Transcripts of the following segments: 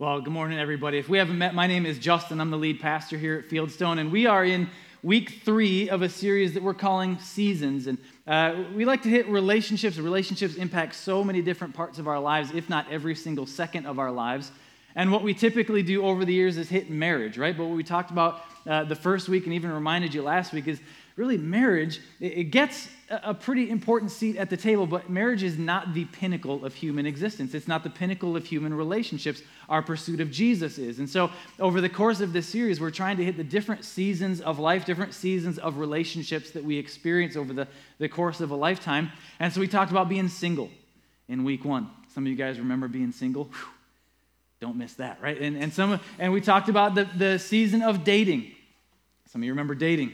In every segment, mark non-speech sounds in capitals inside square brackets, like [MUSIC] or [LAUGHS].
Well, good morning, everybody. If we haven't met, my name is Justin. I'm the lead pastor here at Fieldstone, and we are in week three of a series that we're calling Seasons. And uh, we like to hit relationships. Relationships impact so many different parts of our lives, if not every single second of our lives. And what we typically do over the years is hit marriage, right? But what we talked about uh, the first week and even reminded you last week is really marriage, it gets a pretty important seat at the table, but marriage is not the pinnacle of human existence. It's not the pinnacle of human relationships. Our pursuit of Jesus is. And so, over the course of this series, we're trying to hit the different seasons of life, different seasons of relationships that we experience over the, the course of a lifetime. And so, we talked about being single in week one. Some of you guys remember being single. Whew, don't miss that, right? And, and, some, and we talked about the, the season of dating. Some of you remember dating.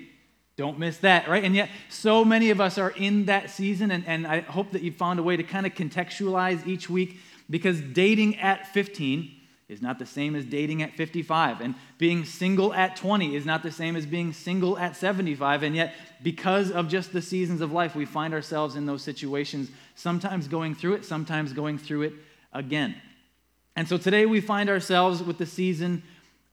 Don't miss that, right? And yet, so many of us are in that season, and, and I hope that you found a way to kind of contextualize each week because dating at 15 is not the same as dating at 55, and being single at 20 is not the same as being single at 75. And yet, because of just the seasons of life, we find ourselves in those situations, sometimes going through it, sometimes going through it again. And so today we find ourselves with the season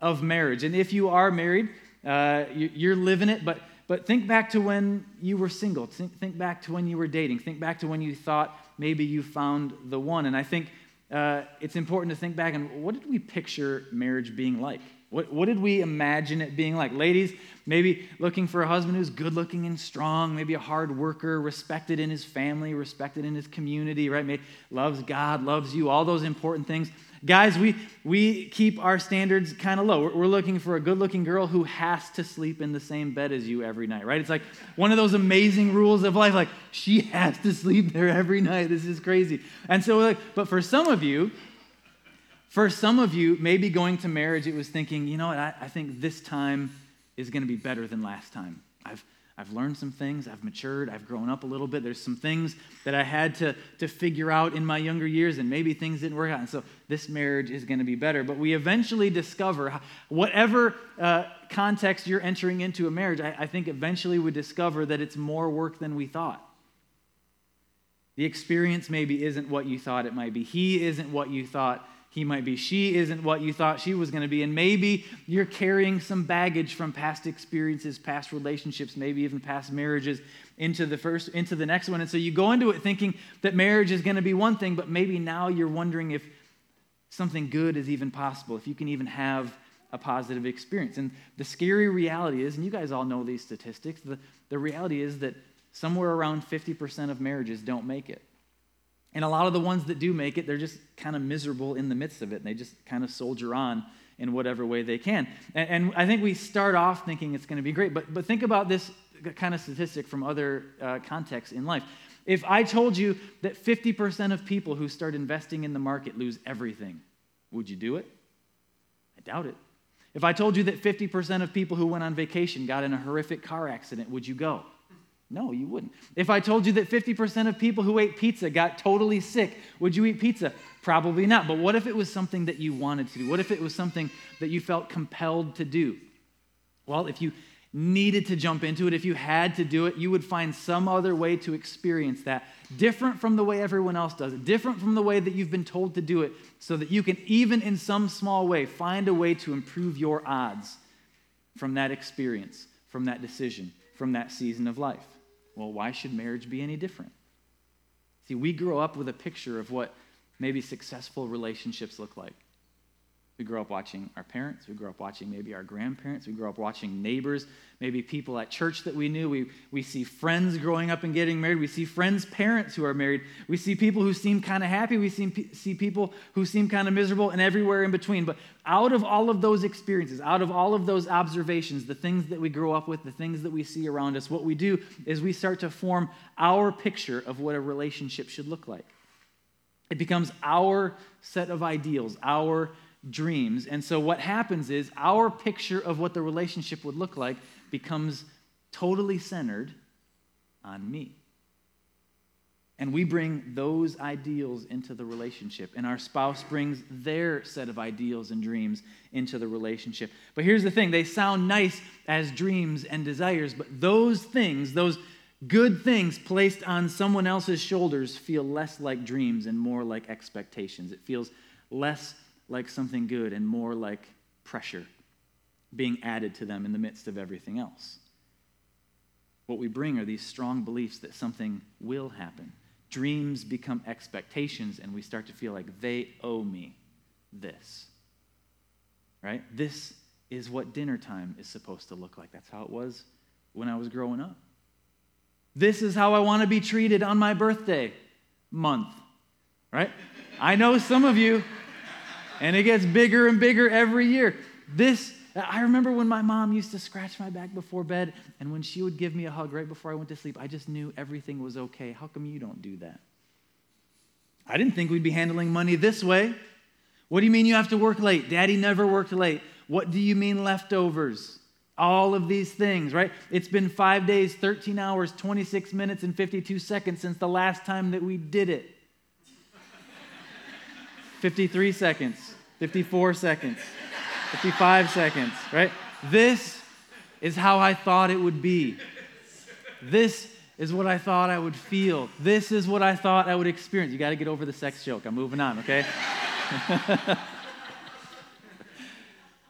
of marriage. And if you are married, uh, you're living it, but but think back to when you were single. Think, think back to when you were dating. Think back to when you thought maybe you found the one. And I think uh, it's important to think back and what did we picture marriage being like? What, what did we imagine it being like? Ladies, maybe looking for a husband who's good looking and strong, maybe a hard worker, respected in his family, respected in his community, right? Maybe loves God, loves you, all those important things. Guys, we, we keep our standards kind of low. We're, we're looking for a good looking girl who has to sleep in the same bed as you every night, right? It's like one of those amazing rules of life. Like, she has to sleep there every night. This is crazy. And so, like, but for some of you, for some of you, maybe going to marriage, it was thinking, you know what, I, I think this time is going to be better than last time. I've, I've learned some things, I've matured, I've grown up a little bit. There's some things that I had to, to figure out in my younger years, and maybe things didn't work out. And so this marriage is going to be better. But we eventually discover, whatever uh, context you're entering into a marriage, I, I think eventually we discover that it's more work than we thought. The experience maybe isn't what you thought it might be, he isn't what you thought he might be. She isn't what you thought she was going to be. And maybe you're carrying some baggage from past experiences, past relationships, maybe even past marriages into the first into the next one. And so you go into it thinking that marriage is going to be one thing, but maybe now you're wondering if something good is even possible, if you can even have a positive experience. And the scary reality is, and you guys all know these statistics, the, the reality is that somewhere around 50% of marriages don't make it. And a lot of the ones that do make it, they're just kind of miserable in the midst of it, and they just kind of soldier on in whatever way they can. And, and I think we start off thinking it's going to be great, but, but think about this kind of statistic from other uh, contexts in life. If I told you that 50% of people who start investing in the market lose everything, would you do it? I doubt it. If I told you that 50% of people who went on vacation got in a horrific car accident, would you go? No, you wouldn't. If I told you that 50% of people who ate pizza got totally sick, would you eat pizza? Probably not. But what if it was something that you wanted to do? What if it was something that you felt compelled to do? Well, if you needed to jump into it, if you had to do it, you would find some other way to experience that, different from the way everyone else does it, different from the way that you've been told to do it, so that you can, even in some small way, find a way to improve your odds from that experience, from that decision, from that season of life. Well, why should marriage be any different? See, we grow up with a picture of what maybe successful relationships look like. We grow up watching our parents. We grow up watching maybe our grandparents. We grow up watching neighbors, maybe people at church that we knew. We, we see friends growing up and getting married. We see friends' parents who are married. We see people who seem kind of happy. We see, see people who seem kind of miserable and everywhere in between. But out of all of those experiences, out of all of those observations, the things that we grow up with, the things that we see around us, what we do is we start to form our picture of what a relationship should look like. It becomes our set of ideals, our dreams. And so what happens is our picture of what the relationship would look like becomes totally centered on me. And we bring those ideals into the relationship, and our spouse brings their set of ideals and dreams into the relationship. But here's the thing they sound nice as dreams and desires, but those things, those good things placed on someone else's shoulders, feel less like dreams and more like expectations. It feels less like something good and more like pressure being added to them in the midst of everything else. What we bring are these strong beliefs that something will happen. Dreams become expectations, and we start to feel like they owe me this. Right? This is what dinner time is supposed to look like. That's how it was when I was growing up. This is how I want to be treated on my birthday month. Right? I know some of you, and it gets bigger and bigger every year. This I remember when my mom used to scratch my back before bed, and when she would give me a hug right before I went to sleep, I just knew everything was okay. How come you don't do that? I didn't think we'd be handling money this way. What do you mean you have to work late? Daddy never worked late. What do you mean leftovers? All of these things, right? It's been five days, 13 hours, 26 minutes, and 52 seconds since the last time that we did it. 53 seconds, 54 seconds. 55 seconds, right? This is how I thought it would be. This is what I thought I would feel. This is what I thought I would experience. You got to get over the sex joke. I'm moving on, okay? [LAUGHS]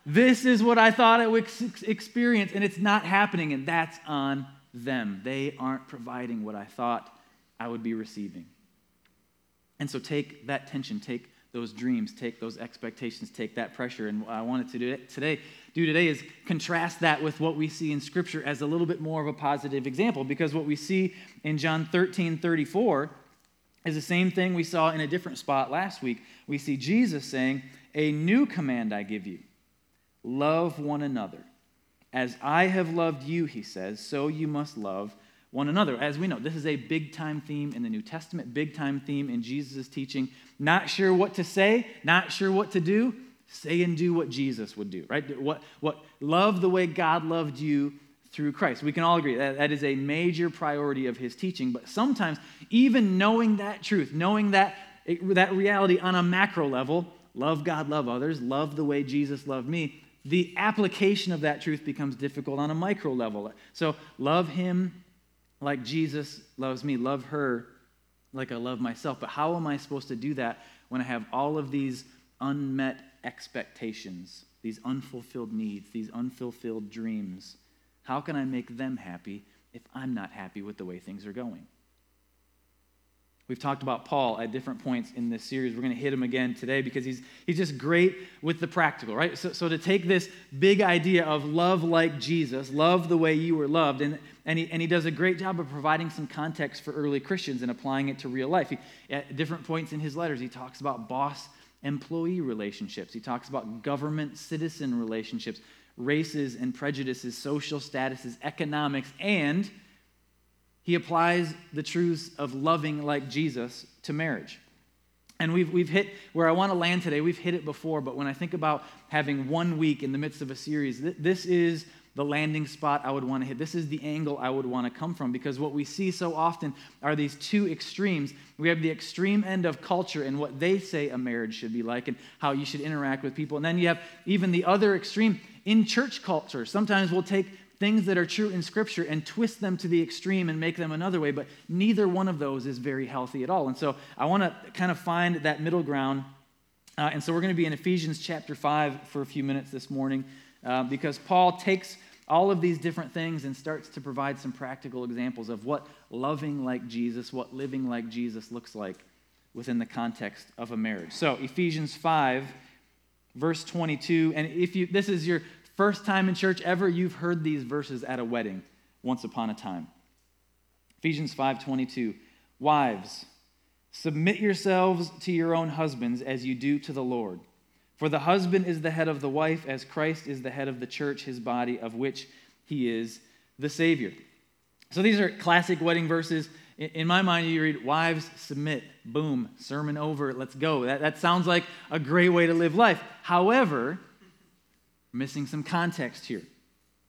this is what I thought I would experience, and it's not happening, and that's on them. They aren't providing what I thought I would be receiving. And so take that tension, take those dreams, take those expectations, take that pressure. And what I wanted to do today, do today is contrast that with what we see in Scripture as a little bit more of a positive example, because what we see in John 13 34 is the same thing we saw in a different spot last week. We see Jesus saying, A new command I give you love one another. As I have loved you, he says, so you must love one another. As we know, this is a big time theme in the New Testament, big time theme in Jesus' teaching. Not sure what to say, not sure what to do, say and do what Jesus would do, right? What, what love the way God loved you through Christ. We can all agree that that is a major priority of his teaching, but sometimes even knowing that truth, knowing that, that reality on a macro level, love God, love others, love the way Jesus loved me, the application of that truth becomes difficult on a micro level. So love him like Jesus loves me, love her like I love myself. But how am I supposed to do that when I have all of these unmet expectations, these unfulfilled needs, these unfulfilled dreams? How can I make them happy if I'm not happy with the way things are going? We've talked about Paul at different points in this series. We're going to hit him again today because he's, he's just great with the practical, right? So, so to take this big idea of love like Jesus, love the way you were loved, and, and, he, and he does a great job of providing some context for early Christians and applying it to real life. He, at different points in his letters, he talks about boss employee relationships, he talks about government citizen relationships, races and prejudices, social statuses, economics, and he applies the truths of loving like Jesus to marriage. And we've, we've hit where I want to land today, we've hit it before, but when I think about having one week in the midst of a series, th- this is the landing spot I would want to hit. This is the angle I would want to come from because what we see so often are these two extremes. We have the extreme end of culture and what they say a marriage should be like and how you should interact with people. And then you have even the other extreme in church culture. Sometimes we'll take things that are true in Scripture and twist them to the extreme and make them another way, but neither one of those is very healthy at all. And so I want to kind of find that middle ground. Uh, and so we're going to be in Ephesians chapter 5 for a few minutes this morning uh, because Paul takes all of these different things and starts to provide some practical examples of what loving like Jesus, what living like Jesus looks like within the context of a marriage. So, Ephesians 5, verse 22. And if you this is your First time in church ever you've heard these verses at a wedding once upon a time. Ephesians 5:22 Wives submit yourselves to your own husbands as you do to the Lord. For the husband is the head of the wife as Christ is the head of the church his body of which he is the savior. So these are classic wedding verses. In my mind, you read, Wives, submit. Boom. Sermon over. Let's go. That, that sounds like a great way to live life. However, missing some context here.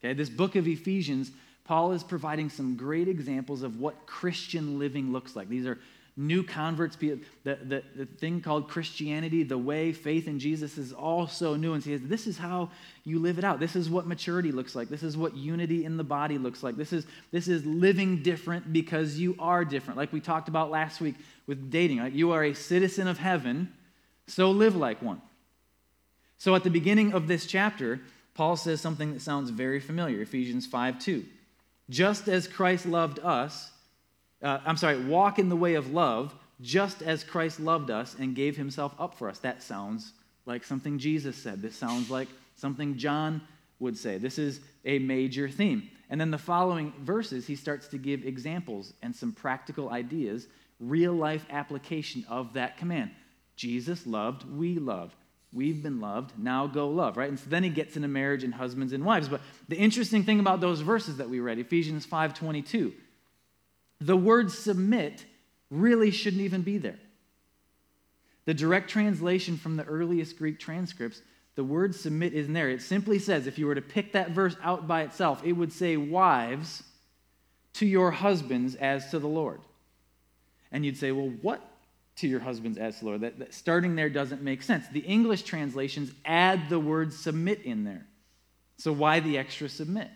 Okay, this book of Ephesians, Paul is providing some great examples of what Christian living looks like. These are new converts. The, the, the thing called Christianity, the way, faith in Jesus is also new. And he says, this is how you live it out. This is what maturity looks like. This is what unity in the body looks like. This is, this is living different because you are different. Like we talked about last week with dating. Like you are a citizen of heaven, so live like one. So at the beginning of this chapter, Paul says something that sounds very familiar Ephesians 5 2. Just as Christ loved us, uh, I'm sorry, walk in the way of love, just as Christ loved us and gave himself up for us. That sounds like something Jesus said. This sounds like something John would say. This is a major theme. And then the following verses, he starts to give examples and some practical ideas, real life application of that command. Jesus loved, we love. We've been loved, now go love, right? And so then he gets into marriage and husbands and wives. But the interesting thing about those verses that we read, Ephesians 5:22, the word submit really shouldn't even be there. The direct translation from the earliest Greek transcripts, the word submit isn't there. It simply says, if you were to pick that verse out by itself, it would say, Wives, to your husbands as to the Lord. And you'd say, Well, what to your husbands as Lord. That, that starting there doesn't make sense. The English translations add the word submit in there. So why the extra submit?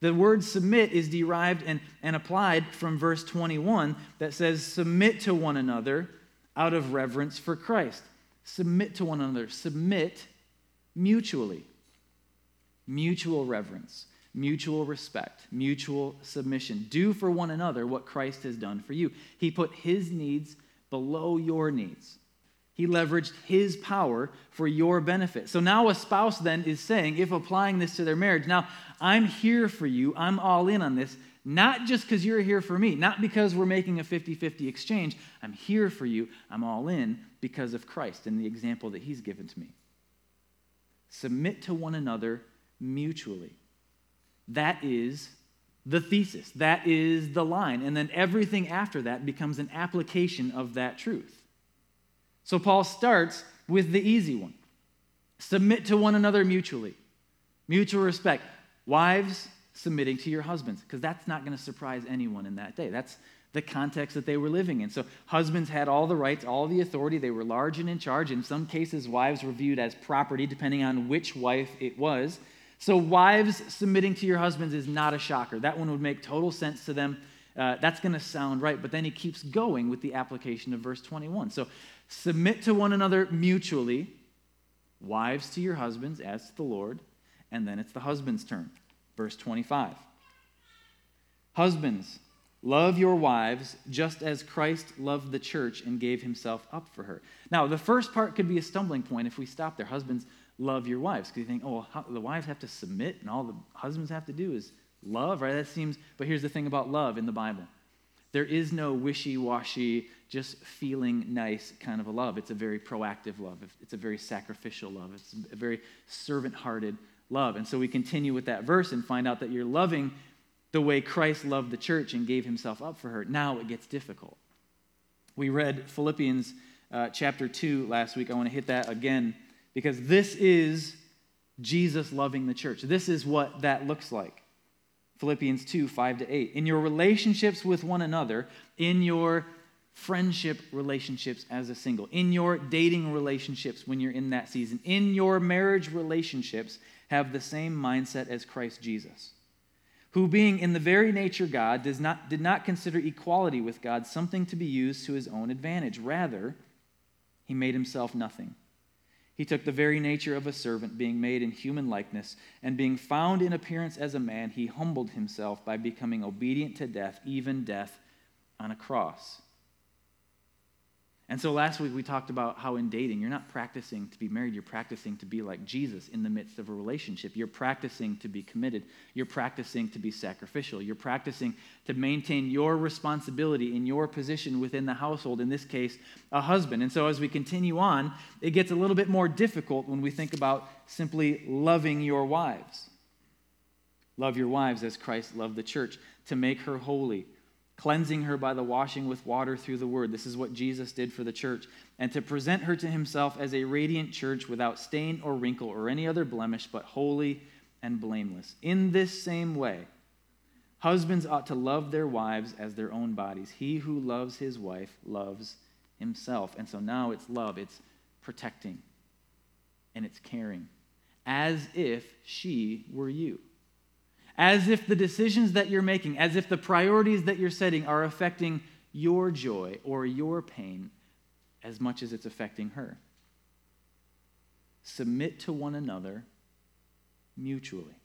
The word submit is derived and, and applied from verse 21 that says, Submit to one another out of reverence for Christ. Submit to one another. Submit mutually. Mutual reverence, mutual respect, mutual submission. Do for one another what Christ has done for you. He put his needs below your needs. He leveraged his power for your benefit. So now a spouse then is saying, if applying this to their marriage, now I'm here for you, I'm all in on this, not just because you're here for me, not because we're making a 50 50 exchange. I'm here for you, I'm all in because of Christ and the example that he's given to me. Submit to one another mutually. That is the thesis, that is the line. And then everything after that becomes an application of that truth. So Paul starts with the easy one submit to one another mutually, mutual respect. Wives, submitting to your husbands, because that's not going to surprise anyone in that day. That's the context that they were living in. So, husbands had all the rights, all the authority. They were large and in charge. In some cases, wives were viewed as property, depending on which wife it was. So, wives submitting to your husbands is not a shocker. That one would make total sense to them. Uh, that's going to sound right. But then he keeps going with the application of verse 21. So, Submit to one another mutually, wives to your husbands as to the Lord, and then it's the husband's turn. Verse 25. Husbands, love your wives just as Christ loved the church and gave himself up for her. Now, the first part could be a stumbling point if we stop there. Husbands, love your wives. Because you think, oh, how, the wives have to submit and all the husbands have to do is love, right? That seems, but here's the thing about love in the Bible there is no wishy washy, just feeling nice kind of a love. It's a very proactive love. It's a very sacrificial love. It's a very servant hearted love. And so we continue with that verse and find out that you're loving the way Christ loved the church and gave himself up for her. Now it gets difficult. We read Philippians uh, chapter 2 last week. I want to hit that again because this is Jesus loving the church. This is what that looks like. Philippians 2 5 to 8. In your relationships with one another, in your friendship relationships as a single, in your dating relationships when you're in that season, in your marriage relationships, have the same mindset as Christ Jesus, who, being in the very nature God, does not, did not consider equality with God something to be used to his own advantage. Rather, he made himself nothing he took the very nature of a servant, being made in human likeness, and being found in appearance as a man, he humbled himself by becoming obedient to death, even death on a cross. And so last week we talked about how in dating, you're not practicing to be married, you're practicing to be like Jesus in the midst of a relationship. You're practicing to be committed, you're practicing to be sacrificial, you're practicing to maintain your responsibility in your position within the household, in this case, a husband. And so as we continue on, it gets a little bit more difficult when we think about simply loving your wives. Love your wives as Christ loved the church, to make her holy cleansing her by the washing with water through the word. This is what Jesus did for the church. And to present her to himself as a radiant church without stain or wrinkle or any other blemish, but holy and blameless. In this same way, husbands ought to love their wives as their own bodies. He who loves his wife loves himself. And so now it's love, it's protecting, and it's caring, as if she were you as if the decisions that you're making, as if the priorities that you're setting are affecting your joy or your pain as much as it's affecting her. submit to one another mutually.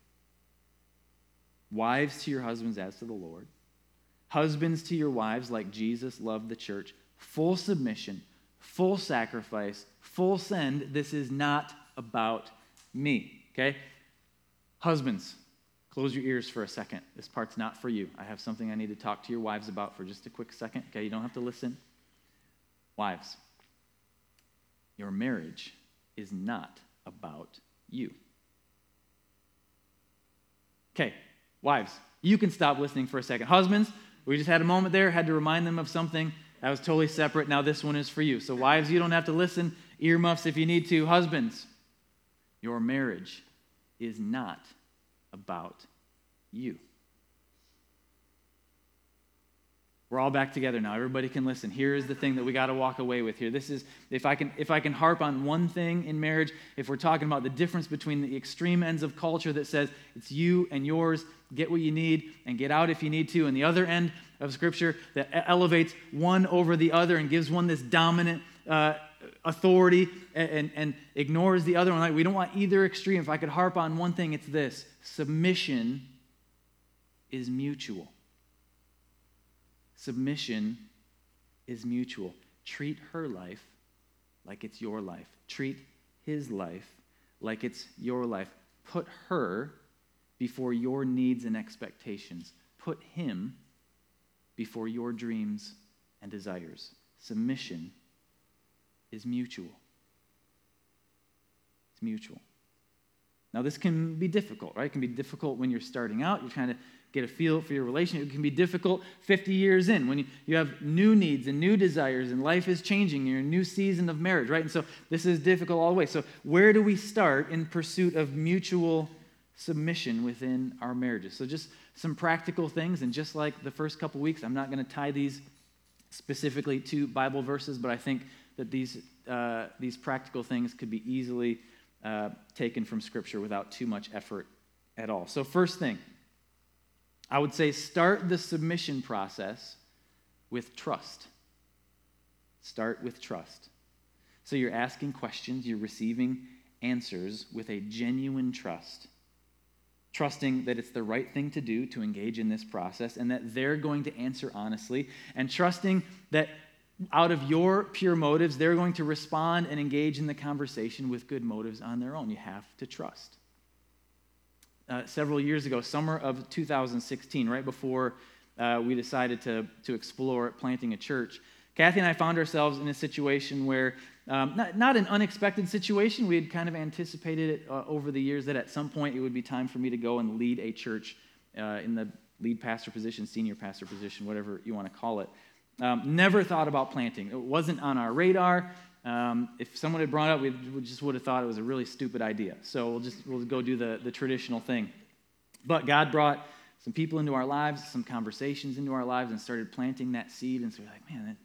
Wives to your husbands as to the Lord. Husbands to your wives like Jesus loved the church. Full submission, full sacrifice, full send. This is not about me. Okay? Husbands, close your ears for a second. This part's not for you. I have something I need to talk to your wives about for just a quick second. Okay? You don't have to listen. Wives, your marriage is not about you. Okay, wives, you can stop listening for a second. Husbands, we just had a moment there, had to remind them of something that was totally separate. Now this one is for you. So, wives, you don't have to listen. Earmuffs if you need to. Husbands, your marriage is not about you. We're all back together now. Everybody can listen. Here is the thing that we got to walk away with here. This is if I can if I can harp on one thing in marriage, if we're talking about the difference between the extreme ends of culture that says it's you and yours, get what you need and get out if you need to, and the other end of scripture that elevates one over the other and gives one this dominant uh, authority and, and, and ignores the other one. Like we don't want either extreme. If I could harp on one thing, it's this: submission is mutual. Submission is mutual. Treat her life like it's your life. Treat his life like it's your life. Put her before your needs and expectations. Put him before your dreams and desires. Submission is mutual. It's mutual. Now, this can be difficult, right? It can be difficult when you're starting out. You're trying to get a feel for your relationship. It can be difficult 50 years in when you, you have new needs and new desires and life is changing. You're in a new season of marriage, right? And so this is difficult all the way. So, where do we start in pursuit of mutual submission within our marriages? So, just some practical things. And just like the first couple weeks, I'm not going to tie these specifically to Bible verses, but I think that these, uh, these practical things could be easily uh, taken from Scripture without too much effort at all. So, first thing, I would say start the submission process with trust. Start with trust. So you're asking questions, you're receiving answers with a genuine trust. Trusting that it's the right thing to do to engage in this process and that they're going to answer honestly, and trusting that out of your pure motives, they're going to respond and engage in the conversation with good motives on their own. You have to trust uh, several years ago, summer of 2016, right before uh, we decided to, to explore planting a church. Kathy and I found ourselves in a situation where, um, not, not an unexpected situation, we had kind of anticipated it uh, over the years that at some point it would be time for me to go and lead a church uh, in the lead pastor position, senior pastor position, whatever you want to call it. Um, never thought about planting. It wasn't on our radar. Um, if someone had brought it up, we just would have thought it was a really stupid idea. So we'll just we'll go do the, the traditional thing. But God brought some people into our lives, some conversations into our lives, and started planting that seed. And so we're like, man, that,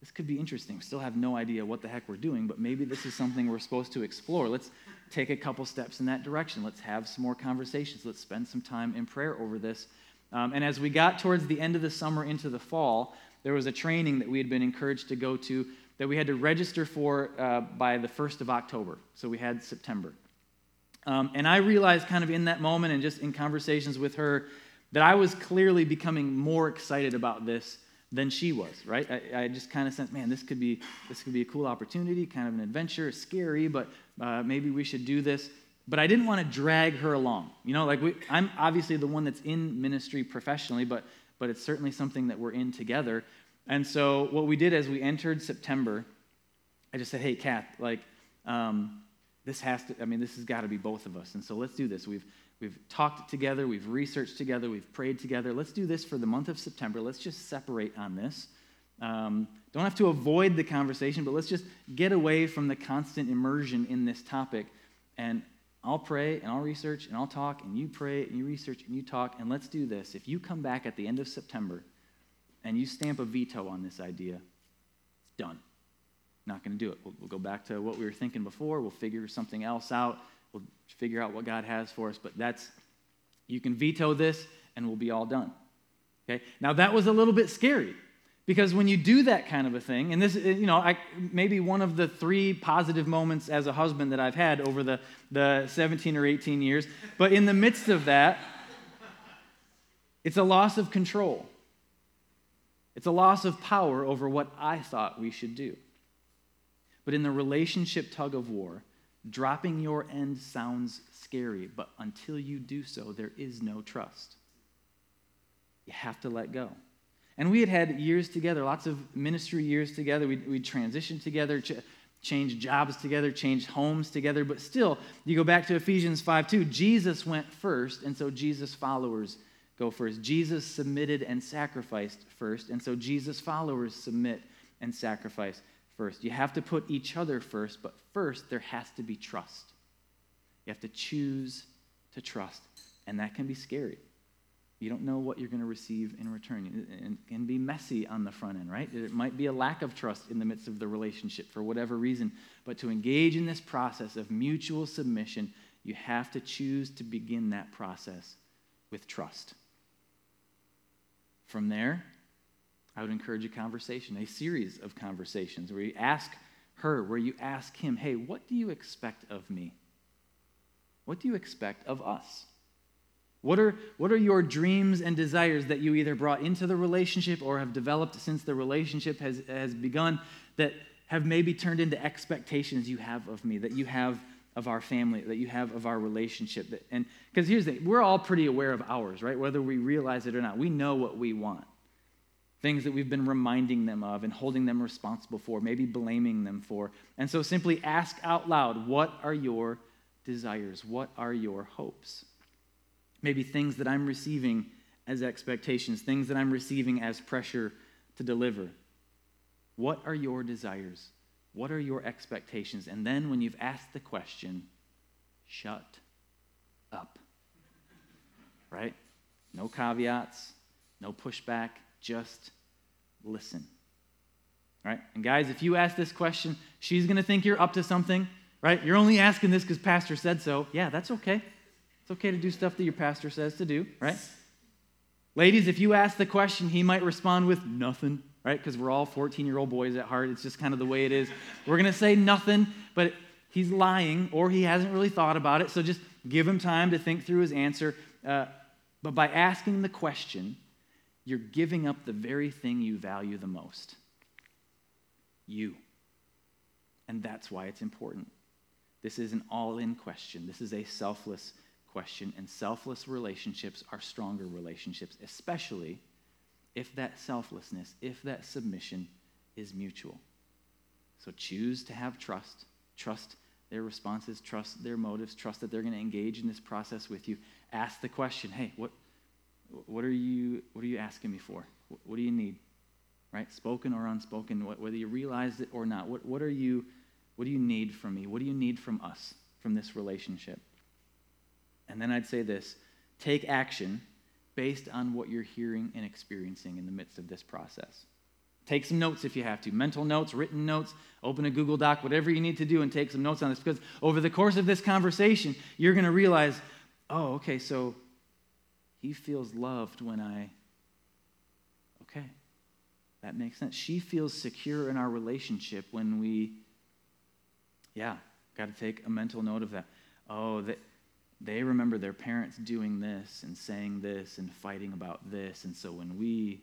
this could be interesting. We still have no idea what the heck we're doing, but maybe this is something we're supposed to explore. Let's take a couple steps in that direction. Let's have some more conversations. Let's spend some time in prayer over this. Um, and as we got towards the end of the summer into the fall, there was a training that we had been encouraged to go to that we had to register for uh, by the 1st of October. So we had September. Um, and I realized, kind of in that moment and just in conversations with her, that I was clearly becoming more excited about this than she was. Right? I, I just kind of sensed, man, this could be this could be a cool opportunity, kind of an adventure. Scary, but uh, maybe we should do this. But I didn't want to drag her along. You know, like we, I'm obviously the one that's in ministry professionally, but but it's certainly something that we're in together. And so what we did as we entered September, I just said, hey, Kath, like, um, this has to, I mean, this has got to be both of us. And so let's do this. We've, we've talked together, we've researched together, we've prayed together. Let's do this for the month of September. Let's just separate on this. Um, don't have to avoid the conversation, but let's just get away from the constant immersion in this topic. And I'll pray and I'll research and I'll talk, and you pray and you research and you talk, and let's do this. If you come back at the end of September and you stamp a veto on this idea, it's done. Not going to do it. We'll, we'll, go back to what we were thinking before. We'll figure something else out. We'll figure out what God has for us. But that's, you can veto this and we'll be all done. Okay? Now, that was a little bit scary Because when you do that kind of a thing, and this, you know, I, maybe one of the three positive moments as a husband that I've had over the, the 17 or 18 years, but in the midst of that, it's a loss of control. It's a loss of power over what I thought we should do. But in the relationship tug of war, dropping your end sounds scary, but until you do so, there is no trust. You have to let go. And we had had years together, lots of ministry years together. We'd, we'd transitioned together, ch- changed jobs together, changed homes together. But still, you go back to Ephesians 5 2, Jesus went first, and so Jesus' followers go first. Jesus submitted and sacrificed first, and so Jesus' followers submit and sacrifice first. You have to put each other first, but first, there has to be trust. You have to choose to trust, and that can be scary. You don't know what you're going to receive in return. It can be messy on the front end, right? It might be a lack of trust in the midst of the relationship for whatever reason. But to engage in this process of mutual submission, you have to choose to begin that process with trust. From there, I would encourage a conversation, a series of conversations where you ask her, where you ask him, hey, what do you expect of me? What do you expect of us? What are, what are your dreams and desires that you either brought into the relationship or have developed since the relationship has, has begun that have maybe turned into expectations you have of me, that you have of our family, that you have of our relationship? And because here's the thing, we're all pretty aware of ours, right? Whether we realize it or not, we know what we want. Things that we've been reminding them of and holding them responsible for, maybe blaming them for. And so simply ask out loud, what are your desires? What are your hopes? Maybe things that I'm receiving as expectations, things that I'm receiving as pressure to deliver. What are your desires? What are your expectations? And then when you've asked the question, shut up. Right? No caveats, no pushback, just listen. Right? And guys, if you ask this question, she's going to think you're up to something, right? You're only asking this because pastor said so. Yeah, that's okay. It's okay to do stuff that your pastor says to do, right? Ladies, if you ask the question, he might respond with nothing, right? Because we're all 14 year old boys at heart. It's just kind of the way it is. We're going to say nothing, but he's lying or he hasn't really thought about it. So just give him time to think through his answer. Uh, but by asking the question, you're giving up the very thing you value the most you. And that's why it's important. This is an all in question, this is a selfless question, and selfless relationships are stronger relationships, especially if that selflessness, if that submission is mutual. So choose to have trust. Trust their responses, trust their motives, trust that they're going to engage in this process with you. Ask the question, hey, what, what, are, you, what are you asking me for? What, what do you need? Right? Spoken or unspoken, whether you realize it or not. What, what, are you, what do you need from me? What do you need from us, from this relationship? And then I'd say this take action based on what you're hearing and experiencing in the midst of this process. Take some notes if you have to mental notes, written notes, open a Google Doc, whatever you need to do, and take some notes on this. Because over the course of this conversation, you're going to realize oh, okay, so he feels loved when I. Okay, that makes sense. She feels secure in our relationship when we. Yeah, got to take a mental note of that. Oh, that they remember their parents doing this and saying this and fighting about this. And so when we,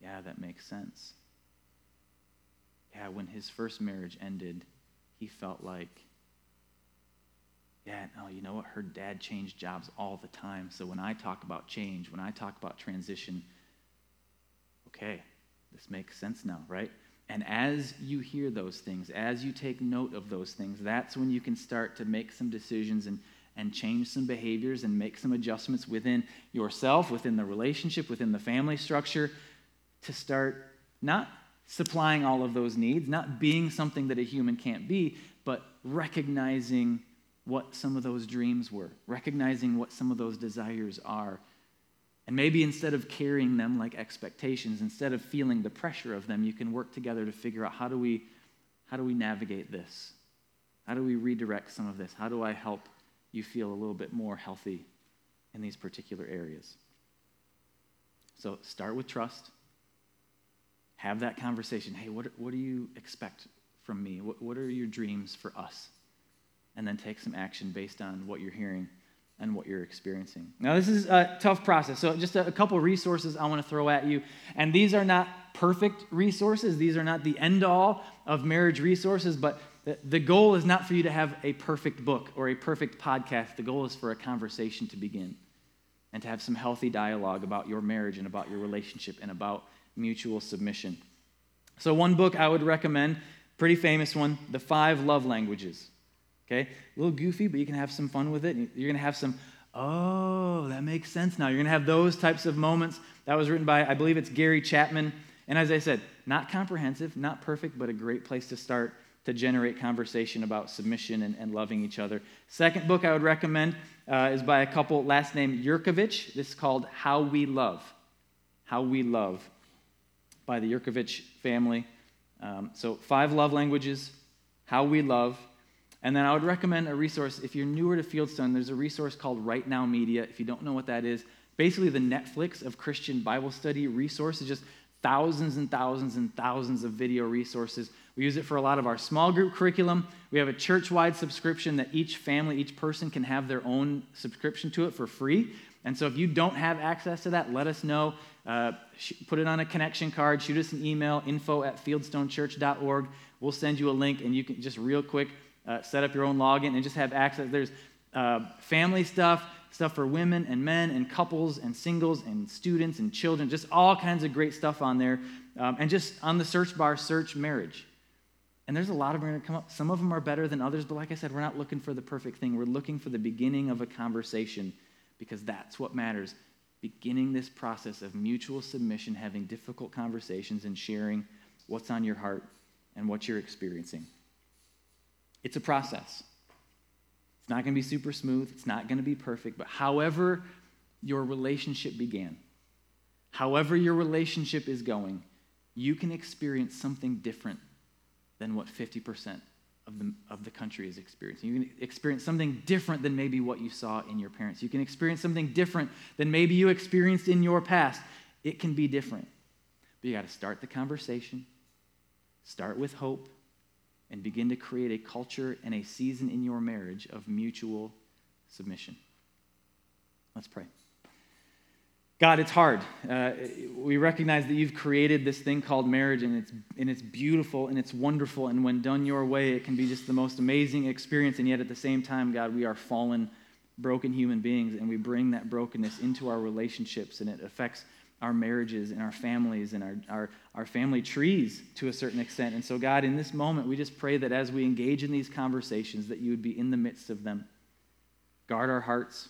yeah, that makes sense. Yeah, when his first marriage ended, he felt like, yeah, no, you know what? Her dad changed jobs all the time. So when I talk about change, when I talk about transition, okay, this makes sense now, right? And as you hear those things, as you take note of those things, that's when you can start to make some decisions and, and change some behaviors and make some adjustments within yourself, within the relationship, within the family structure to start not supplying all of those needs, not being something that a human can't be, but recognizing what some of those dreams were, recognizing what some of those desires are, and maybe instead of carrying them like expectations, instead of feeling the pressure of them, you can work together to figure out how do we, how do we navigate this? How do we redirect some of this? How do I help you feel a little bit more healthy in these particular areas? So start with trust. have that conversation. Hey, what, what do you expect from me? What, what are your dreams for us? And then take some action based on what you're hearing and what you're experiencing. Now, this is a tough process. So, just a, couple resources I want to throw at you. And these are not perfect resources, these are not the end all of marriage resources, but the goal is not for you to have a perfect book or a perfect podcast. The goal is for a conversation to begin and to have some healthy dialogue about your marriage and about your relationship and about mutual submission. So, one book I would recommend, pretty famous one, The Five Love Languages. Okay? A little goofy, but you can have some fun with it. You're going to have some, oh, that makes sense now. You're going to have those types of moments. That was written by, I believe it's Gary Chapman. And as I said, not comprehensive, not perfect, but a great place to start to generate conversation about submission and, and loving each other. Second book I would recommend uh, is by a couple, last name Yerkovich. This is called How We Love. How We Love by the Yerkovich family. Um, so, five love languages, How We Love. And then I would recommend a resource. If you're newer to Fieldstone, there's a resource called Right Now Media. If you don't know what that is, basically the Netflix of Christian Bible study resources, just thousands and thousands and thousands of video resources. We use it for a lot of our small group curriculum. We have a church wide subscription that each family, each person can have their own subscription to it for free. And so if you don't have access to that, let us know. Uh, put it on a connection card, shoot us an email, info at fieldstonechurch.org. We'll send you a link, and you can just real quick uh, set up your own login and just have access. There's uh, family stuff, stuff for women and men and couples and singles and students and children, just all kinds of great stuff on there. Um, and just on the search bar, search marriage. And there's a lot of them going to come up. Some of them are better than others, but like I said, we're not looking for the perfect thing. We're looking for the beginning of a conversation because that's what matters. Beginning this process of mutual submission, having difficult conversations, and sharing what's on your heart and what you're experiencing. It's a process. It's not going to be super smooth, it's not going to be perfect, but however your relationship began, however your relationship is going, you can experience something different than what 50% of the, of the country is experiencing. You can experience something different than maybe what you saw in your parents. You can experience something different than maybe you experienced in your past. It can be different. But you got to start the conversation, start with hope, and begin to create a culture and a season in your marriage of mutual submission. Let's pray. God, it's hard. Uh, we recognize that you've created this thing called marriage, and it's, and it's beautiful and it's wonderful. And when done your way, it can be just the most amazing experience. And yet, at the same time, God, we are fallen, broken human beings, and we bring that brokenness into our relationships, and it affects our marriages and our families and our, our, our family trees to a certain extent. And so, God, in this moment, we just pray that as we engage in these conversations, that you would be in the midst of them. Guard our hearts,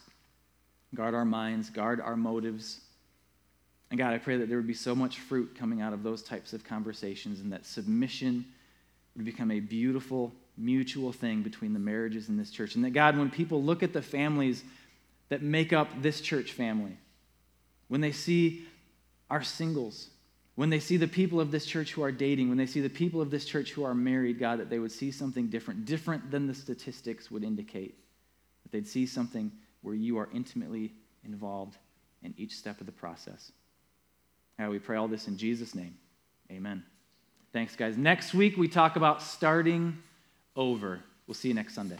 guard our minds, guard our motives. And God, I pray that there would be so much fruit coming out of those types of conversations and that submission would become a beautiful, mutual thing between the marriages in this church. And that, God, when people look at the families that make up this church family, when they see our singles, when they see the people of this church who are dating, when they see the people of this church who are married, God, that they would see something different, different than the statistics would indicate. That they'd see something where you are intimately involved in each step of the process. Now we pray all this in Jesus' name. Amen. Thanks, guys. Next week, we talk about starting over. We'll see you next Sunday.